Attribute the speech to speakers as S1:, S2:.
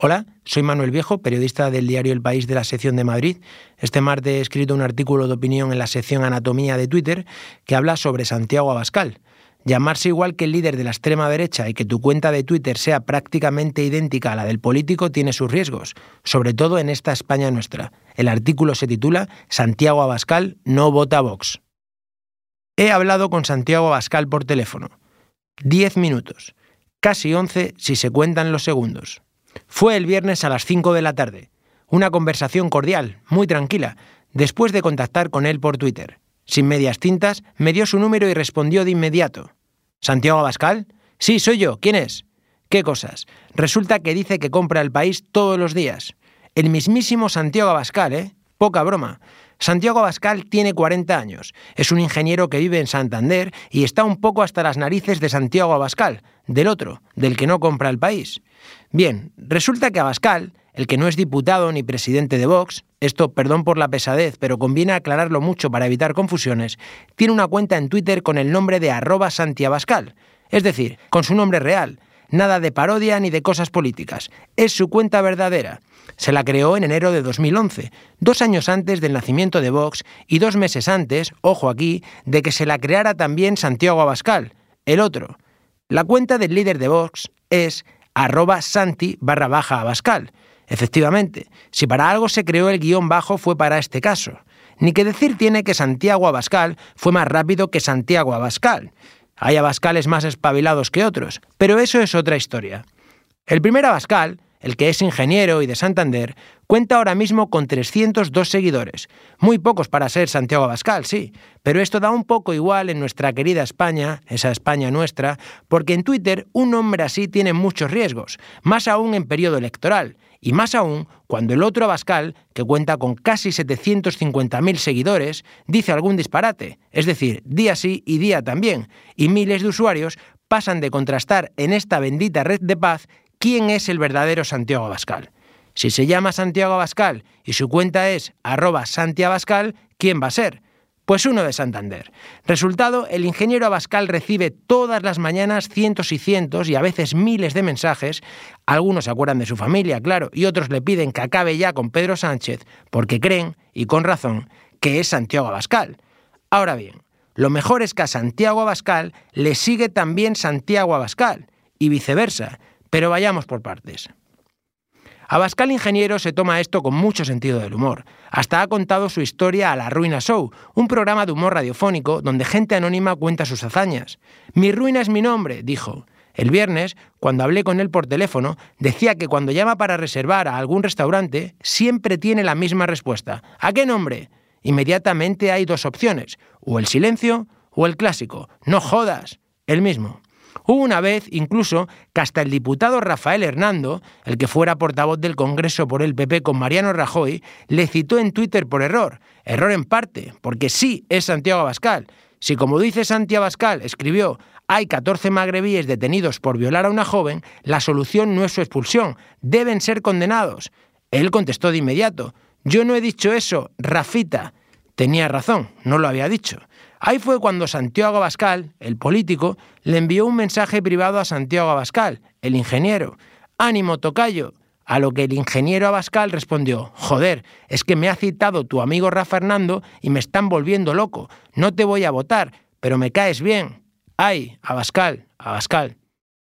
S1: Hola, soy Manuel Viejo, periodista del diario El País de la sección de Madrid. Este martes he escrito un artículo de opinión en la sección Anatomía de Twitter que habla sobre Santiago Abascal. Llamarse igual que el líder de la extrema derecha y que tu cuenta de Twitter sea prácticamente idéntica a la del político tiene sus riesgos, sobre todo en esta España nuestra. El artículo se titula Santiago Abascal no vota Vox. He hablado con Santiago Abascal por teléfono. Diez minutos. Casi once si se cuentan los segundos. Fue el viernes a las 5 de la tarde. Una conversación cordial, muy tranquila, después de contactar con él por Twitter. Sin medias tintas, me dio su número y respondió de inmediato. ¿Santiago Abascal? Sí, soy yo. ¿Quién es? ¿Qué cosas? Resulta que dice que compra el país todos los días. El mismísimo Santiago Abascal, ¿eh? Poca broma. Santiago Abascal tiene 40 años, es un ingeniero que vive en Santander y está un poco hasta las narices de Santiago Abascal, del otro, del que no compra el país. Bien, resulta que Abascal, el que no es diputado ni presidente de Vox, esto perdón por la pesadez, pero conviene aclararlo mucho para evitar confusiones, tiene una cuenta en Twitter con el nombre de arroba Santiabascal, es decir, con su nombre real, nada de parodia ni de cosas políticas, es su cuenta verdadera. Se la creó en enero de 2011, dos años antes del nacimiento de Vox y dos meses antes, ojo aquí, de que se la creara también Santiago Abascal, el otro. La cuenta del líder de Vox es arroba santi barra baja abascal. Efectivamente, si para algo se creó el guion bajo fue para este caso. Ni que decir tiene que Santiago Abascal fue más rápido que Santiago Abascal. Hay Abascales más espabilados que otros, pero eso es otra historia. El primer Abascal, el que es ingeniero y de Santander, cuenta ahora mismo con 302 seguidores. Muy pocos para ser Santiago Abascal, sí, pero esto da un poco igual en nuestra querida España, esa España nuestra, porque en Twitter un hombre así tiene muchos riesgos, más aún en periodo electoral, y más aún cuando el otro Abascal, que cuenta con casi 750.000 seguidores, dice algún disparate, es decir, día sí y día también, y miles de usuarios pasan de contrastar en esta bendita red de paz quién es el verdadero Santiago Abascal. Si se llama Santiago Abascal y su cuenta es arroba Abascal, ¿quién va a ser? Pues uno de Santander. Resultado, el ingeniero Abascal recibe todas las mañanas cientos y cientos y a veces miles de mensajes. Algunos se acuerdan de su familia, claro, y otros le piden que acabe ya con Pedro Sánchez porque creen, y con razón, que es Santiago Abascal. Ahora bien, lo mejor es que a Santiago Abascal le sigue también Santiago Abascal, y viceversa, pero vayamos por partes. Abascal Ingeniero se toma esto con mucho sentido del humor. Hasta ha contado su historia a La Ruina Show, un programa de humor radiofónico donde gente anónima cuenta sus hazañas. Mi ruina es mi nombre, dijo. El viernes, cuando hablé con él por teléfono, decía que cuando llama para reservar a algún restaurante, siempre tiene la misma respuesta. ¿A qué nombre? Inmediatamente hay dos opciones, o el silencio o el clásico. No jodas, el mismo. Hubo una vez, incluso, que hasta el diputado Rafael Hernando, el que fuera portavoz del Congreso por el PP con Mariano Rajoy, le citó en Twitter por error. Error en parte, porque sí es Santiago Abascal. Si, como dice Santiago Abascal, escribió hay 14 magrebíes detenidos por violar a una joven, la solución no es su expulsión, deben ser condenados. Él contestó de inmediato, yo no he dicho eso, Rafita. Tenía razón, no lo había dicho. Ahí fue cuando Santiago Abascal, el político, le envió un mensaje privado a Santiago Abascal, el ingeniero. Ánimo, tocayo. A lo que el ingeniero Abascal respondió, joder, es que me ha citado tu amigo Rafa y me están volviendo loco. No te voy a votar, pero me caes bien. Ay, Abascal, Abascal.